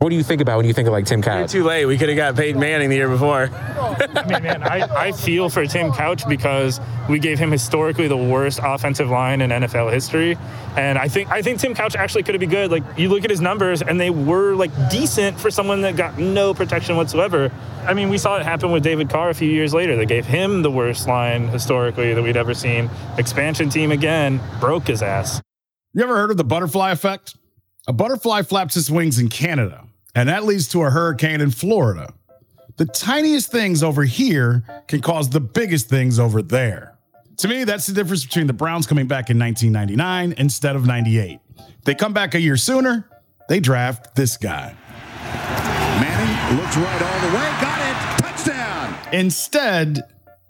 What do you think about when you think of like Tim Couch? Too late. We could have got Peyton Manning the year before. I mean, man, I, I feel for Tim Couch because we gave him historically the worst offensive line in NFL history, and I think I think Tim Couch actually could have been good. Like you look at his numbers, and they were like decent for someone that got no protection whatsoever. I mean, we saw it happen with David Carr a few years later. They gave him the worst line historically that we'd ever seen. Expansion team again broke his ass. You ever heard of the butterfly effect? A butterfly flaps its wings in Canada, and that leads to a hurricane in Florida. The tiniest things over here can cause the biggest things over there. To me, that's the difference between the Browns coming back in 1999 instead of 98. They come back a year sooner, they draft this guy. Manning looks right all the way, got it, touchdown. Instead,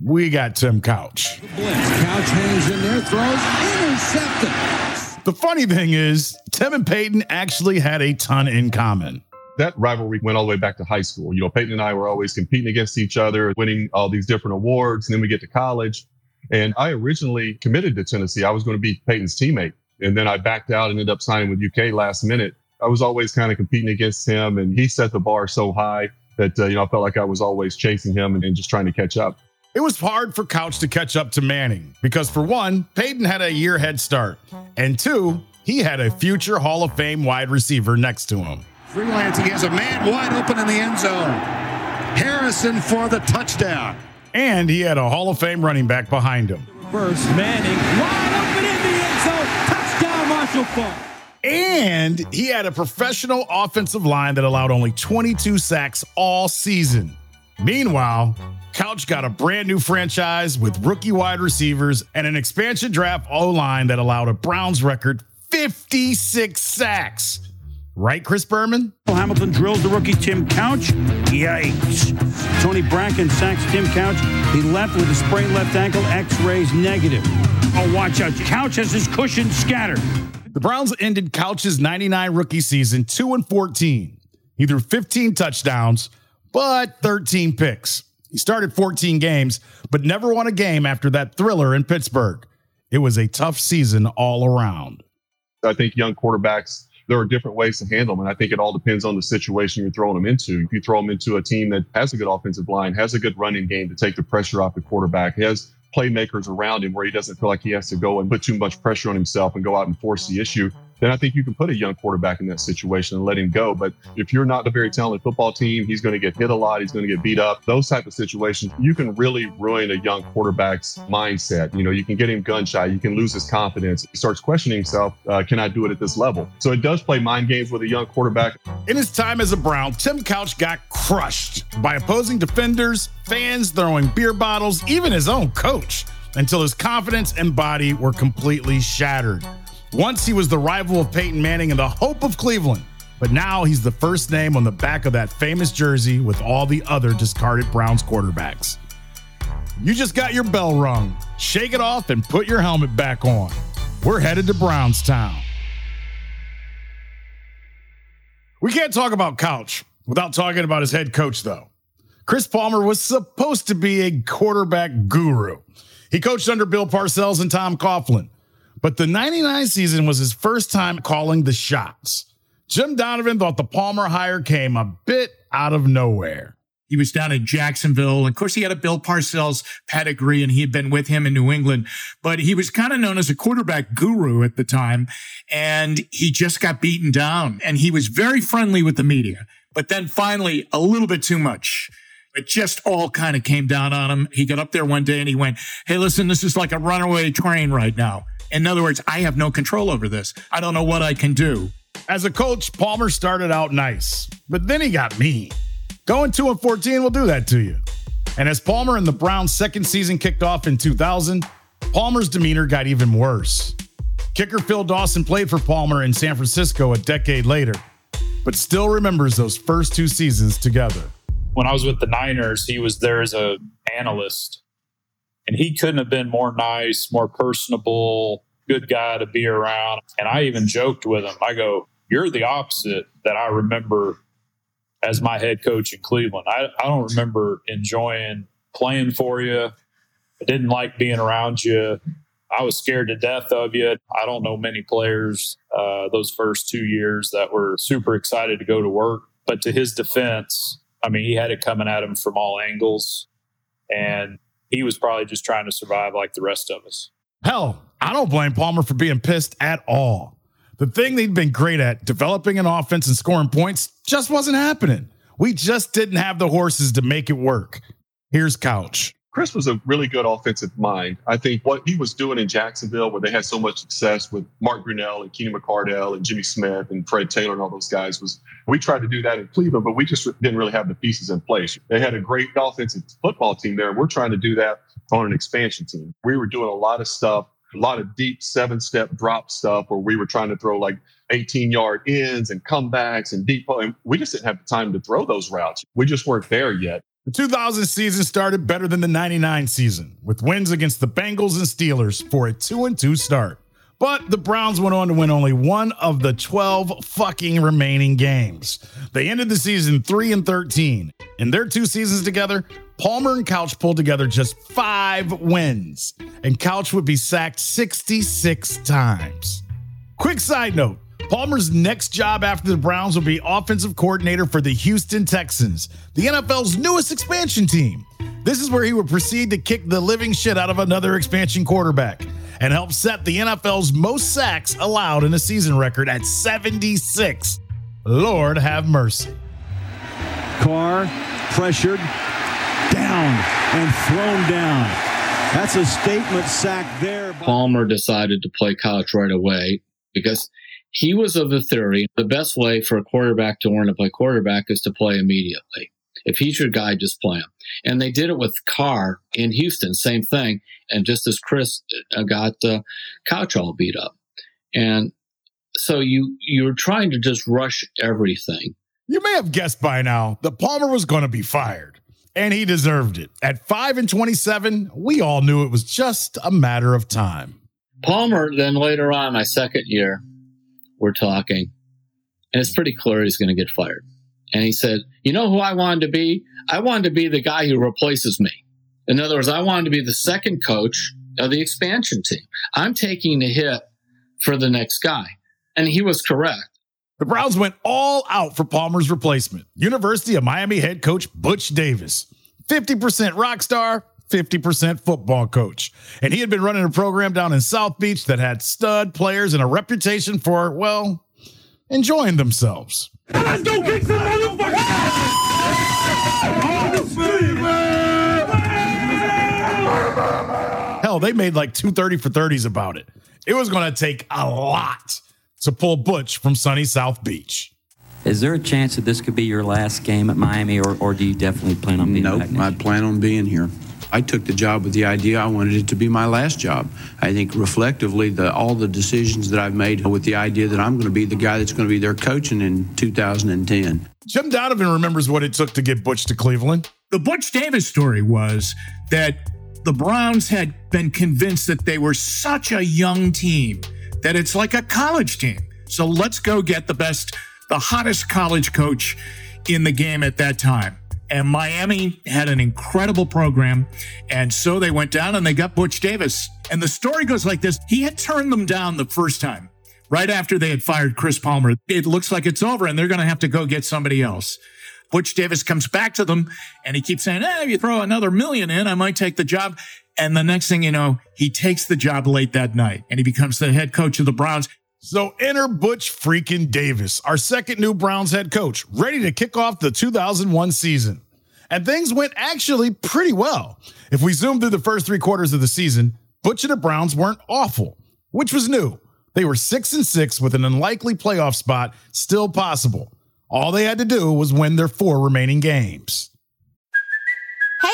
we got Tim Couch. Blitz, Couch hangs in there, throws, intercepted. The funny thing is, Tim and Peyton actually had a ton in common. That rivalry went all the way back to high school. You know, Peyton and I were always competing against each other, winning all these different awards. And then we get to college. And I originally committed to Tennessee. I was going to be Peyton's teammate. And then I backed out and ended up signing with UK last minute. I was always kind of competing against him. And he set the bar so high that, uh, you know, I felt like I was always chasing him and, and just trying to catch up. It was hard for Couch to catch up to Manning because, for one, Peyton had a year head start, and two, he had a future Hall of Fame wide receiver next to him. Freelance, he has a man wide open in the end zone. Harrison for the touchdown. And he had a Hall of Fame running back behind him. First, Manning wide open in the end zone. Touchdown, Marshall Faulk. And he had a professional offensive line that allowed only 22 sacks all season. Meanwhile, Couch got a brand new franchise with rookie wide receivers and an expansion draft O line that allowed a Browns record 56 sacks. Right, Chris Berman? Hamilton drills the rookie Tim Couch. Yikes. Tony Bracken sacks Tim Couch. He left with a sprained left ankle, x rays negative. Oh, watch out. Couch has his cushion scattered. The Browns ended Couch's 99 rookie season 2 and 14. He threw 15 touchdowns, but 13 picks. He started 14 games, but never won a game after that thriller in Pittsburgh. It was a tough season all around. I think young quarterbacks, there are different ways to handle them. And I think it all depends on the situation you're throwing them into. If you throw them into a team that has a good offensive line, has a good running game to take the pressure off the quarterback, has playmakers around him where he doesn't feel like he has to go and put too much pressure on himself and go out and force the issue, then I think you can put a young quarterback in that situation and let him go. But if you're not a very talented football team, he's going to get hit a lot. He's going to get beat up. Those type of situations, you can really ruin a young quarterback's mindset. You know, you can get him gun shy. You can lose his confidence. He starts questioning himself, uh, can I do it at this level? So it does play mind games with a young quarterback. In his time as a Brown, Tim Couch got crushed by opposing defenders, fans throwing beer bottles, even his own coach, until his confidence and body were completely shattered. Once he was the rival of Peyton Manning and the hope of Cleveland, but now he's the first name on the back of that famous jersey with all the other discarded Browns quarterbacks. You just got your bell rung. Shake it off and put your helmet back on. We're headed to Brownstown. We can't talk about Couch without talking about his head coach, though. Chris Palmer was supposed to be a quarterback guru. He coached under Bill Parcells and Tom Coughlin, but the 99 season was his first time calling the shots. Jim Donovan thought the Palmer hire came a bit out of nowhere. He was down in Jacksonville. Of course, he had a Bill Parcells pedigree and he had been with him in New England, but he was kind of known as a quarterback guru at the time. And he just got beaten down and he was very friendly with the media, but then finally a little bit too much. It just all kind of came down on him. He got up there one day and he went, Hey, listen, this is like a runaway train right now. In other words, I have no control over this. I don't know what I can do. As a coach, Palmer started out nice, but then he got mean. Going 2 and 14 will do that to you. And as Palmer and the Browns' second season kicked off in 2000, Palmer's demeanor got even worse. Kicker Phil Dawson played for Palmer in San Francisco a decade later. but still remembers those first two seasons together. When I was with the Niners, he was there as a analyst, and he couldn't have been more nice, more personable, good guy to be around. And I even joked with him. I go, "You're the opposite that I remember as my head coach in Cleveland. I, I don't remember enjoying playing for you. I didn't like being around you. I was scared to death of you. I don't know many players uh, those first two years that were super excited to go to work. But to his defense, I mean, he had it coming at him from all angles. And he was probably just trying to survive like the rest of us. Hell, I don't blame Palmer for being pissed at all. The thing they'd been great at, developing an offense and scoring points, just wasn't happening. We just didn't have the horses to make it work. Here's Couch. Chris was a really good offensive mind. I think what he was doing in Jacksonville, where they had so much success with Mark Brunell and Keenan McCardell and Jimmy Smith and Fred Taylor and all those guys, was we tried to do that in Cleveland, but we just didn't really have the pieces in place. They had a great offensive football team there, we're trying to do that on an expansion team. We were doing a lot of stuff, a lot of deep seven step drop stuff where we were trying to throw like 18 yard ins and comebacks and deep. And we just didn't have the time to throw those routes. We just weren't there yet. The 2000 season started better than the 99 season, with wins against the Bengals and Steelers for a 2 2 start. But the Browns went on to win only one of the 12 fucking remaining games. They ended the season 3 and 13. In their two seasons together, Palmer and Couch pulled together just five wins, and Couch would be sacked 66 times. Quick side note Palmer's next job after the Browns will be offensive coordinator for the Houston Texans, the NFL's newest expansion team. This is where he would proceed to kick the living shit out of another expansion quarterback and help set the NFL's most sacks allowed in a season record at 76. Lord have mercy. Carr pressured, down, and thrown down. That's a statement sack there. Palmer decided to play Couch right away because he was of the theory the best way for a quarterback to learn to play quarterback is to play immediately. If he's your guy, just play him. And they did it with Carr in Houston, same thing. And just as Chris uh, got uh, Couch all beat up, and so you you're trying to just rush everything. You may have guessed by now that Palmer was going to be fired, and he deserved it. At five and twenty-seven, we all knew it was just a matter of time. Palmer then later on, my second year, we're talking, and it's pretty clear he's going to get fired. And he said, You know who I wanted to be? I wanted to be the guy who replaces me. In other words, I wanted to be the second coach of the expansion team. I'm taking the hit for the next guy. And he was correct. The Browns went all out for Palmer's replacement. University of Miami head coach Butch Davis. 50% rock star, 50% football coach. And he had been running a program down in South Beach that had stud players and a reputation for, well, enjoying themselves. Let's go kick some motherfuckers! Hell, they made like 230 for 30s about it. It was going to take a lot to pull Butch from sunny South Beach. Is there a chance that this could be your last game at Miami, or, or do you definitely plan on being nope, back? Nope, I plan on being here. I took the job with the idea I wanted it to be my last job. I think reflectively, the, all the decisions that I've made with the idea that I'm going to be the guy that's going to be their coaching in 2010. Jim Donovan remembers what it took to get Butch to Cleveland. The Butch Davis story was that the Browns had been convinced that they were such a young team that it's like a college team. So let's go get the best, the hottest college coach in the game at that time. And Miami had an incredible program. And so they went down and they got Butch Davis. And the story goes like this He had turned them down the first time, right after they had fired Chris Palmer. It looks like it's over and they're going to have to go get somebody else. Butch Davis comes back to them and he keeps saying, Hey, if you throw another million in, I might take the job. And the next thing you know, he takes the job late that night and he becomes the head coach of the Browns. So enter Butch freaking Davis, our second new Browns head coach, ready to kick off the 2001 season. And things went actually pretty well. If we zoom through the first three quarters of the season, Butch and the Browns weren't awful, which was new. They were six and six with an unlikely playoff spot still possible. All they had to do was win their four remaining games.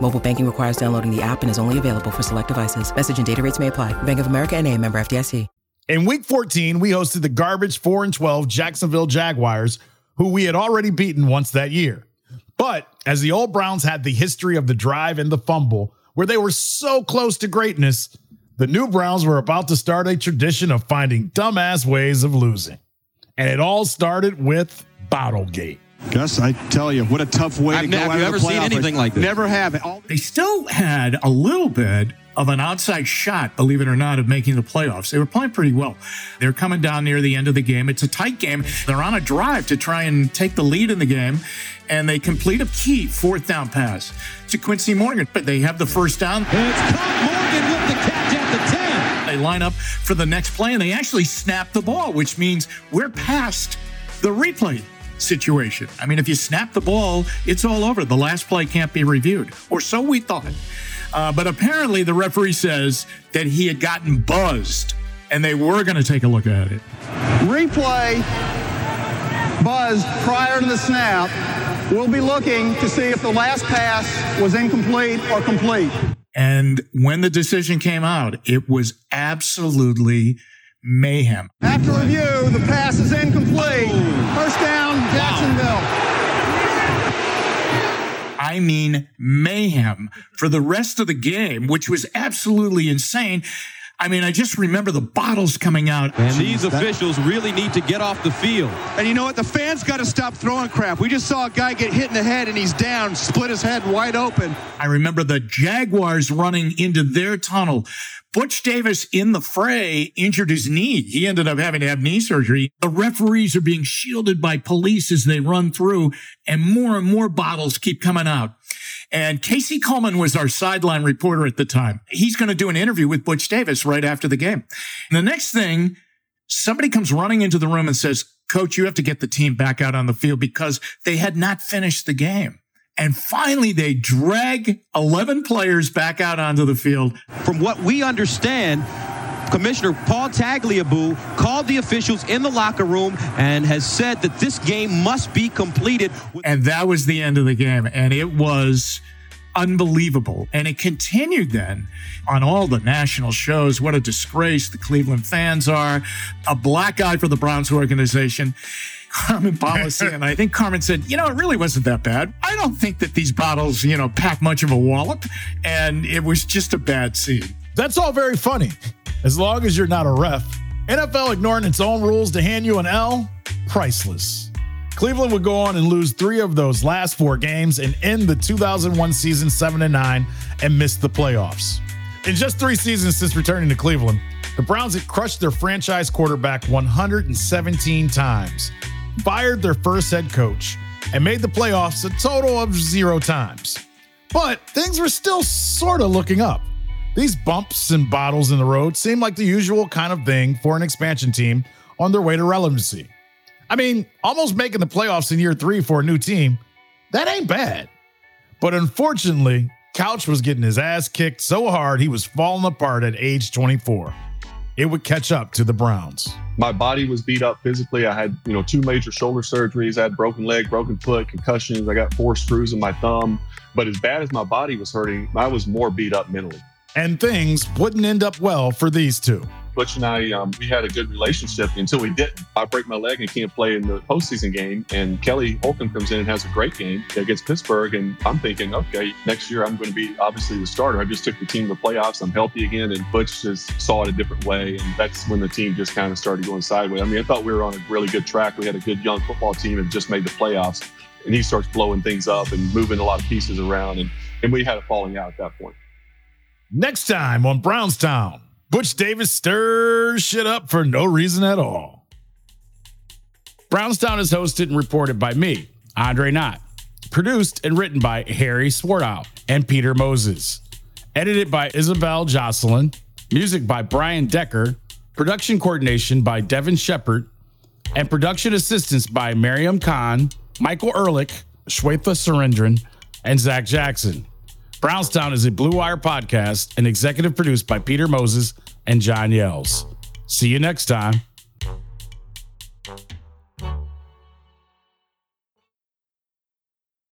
Mobile banking requires downloading the app and is only available for select devices. Message and data rates may apply. Bank of America and a member FDIC. In week 14, we hosted the garbage 4 and 12 Jacksonville Jaguars, who we had already beaten once that year. But as the old Browns had the history of the drive and the fumble, where they were so close to greatness, the new Browns were about to start a tradition of finding dumbass ways of losing. And it all started with Bottlegate. Gus, I tell you, what a tough way I've to go never- out you of ever the seen playoff anything like this? Never have. All- They still had a little bit of an outside shot, believe it or not, of making the playoffs. They were playing pretty well. They're coming down near the end of the game. It's a tight game. They're on a drive to try and take the lead in the game, and they complete a key fourth down pass to Quincy Morgan. But they have the first down. It's Todd Morgan with the catch at the 10. They line up for the next play, and they actually snap the ball, which means we're past the replay situation. I mean, if you snap the ball, it's all over. The last play can't be reviewed, or so we thought. Uh, but apparently, the referee says that he had gotten buzzed, and they were going to take a look at it. Replay buzzed prior to the snap. We'll be looking to see if the last pass was incomplete or complete. And when the decision came out, it was absolutely mayhem. After review, the pass is incomplete. First down, Jacksonville. I mean, mayhem for the rest of the game, which was absolutely insane. I mean, I just remember the bottles coming out. And these officials really need to get off the field. And you know what? The fans got to stop throwing crap. We just saw a guy get hit in the head and he's down, split his head wide open. I remember the Jaguars running into their tunnel. Butch Davis in the fray injured his knee. He ended up having to have knee surgery. The referees are being shielded by police as they run through, and more and more bottles keep coming out. And Casey Coleman was our sideline reporter at the time. He's going to do an interview with Butch Davis right after the game. And the next thing, somebody comes running into the room and says, Coach, you have to get the team back out on the field because they had not finished the game. And finally, they drag 11 players back out onto the field. From what we understand, Commissioner Paul Tagliabue called the officials in the locker room and has said that this game must be completed. And that was the end of the game. And it was unbelievable. And it continued then on all the national shows. What a disgrace the Cleveland fans are. A black eye for the Browns organization. Carmen Policy. and I think Carmen said, you know, it really wasn't that bad. I don't think that these bottles, you know, pack much of a wallop. And it was just a bad scene. That's all very funny, as long as you're not a ref. NFL ignoring its own rules to hand you an L, priceless. Cleveland would go on and lose three of those last four games and end the 2001 season 7 and 9 and miss the playoffs. In just three seasons since returning to Cleveland, the Browns had crushed their franchise quarterback 117 times, fired their first head coach, and made the playoffs a total of zero times. But things were still sort of looking up. These bumps and bottles in the road seem like the usual kind of thing for an expansion team on their way to relevancy. I mean, almost making the playoffs in year three for a new team, that ain't bad. But unfortunately, Couch was getting his ass kicked so hard he was falling apart at age 24. It would catch up to the Browns. My body was beat up physically. I had, you know, two major shoulder surgeries. I had broken leg, broken foot, concussions. I got four screws in my thumb. But as bad as my body was hurting, I was more beat up mentally. And things wouldn't end up well for these two. Butch and I, um, we had a good relationship until we didn't. I break my leg and can't play in the postseason game. And Kelly Holcomb comes in and has a great game against Pittsburgh. And I'm thinking, okay, next year I'm going to be obviously the starter. I just took the team to the playoffs. I'm healthy again. And Butch just saw it a different way. And that's when the team just kind of started going sideways. I mean, I thought we were on a really good track. We had a good young football team and just made the playoffs. And he starts blowing things up and moving a lot of pieces around. And, and we had a falling out at that point. Next time on Brownstown, Butch Davis stirs shit up for no reason at all. Brownstown is hosted and reported by me, Andre Knott. Produced and written by Harry Swartout and Peter Moses. Edited by Isabel Jocelyn. Music by Brian Decker. Production coordination by Devin Shepard. And production assistance by Miriam Khan, Michael Ehrlich, Shwetha Surendran, and Zach Jackson. Brownstown is a Blue Wire podcast and executive produced by Peter Moses and John Yells. See you next time.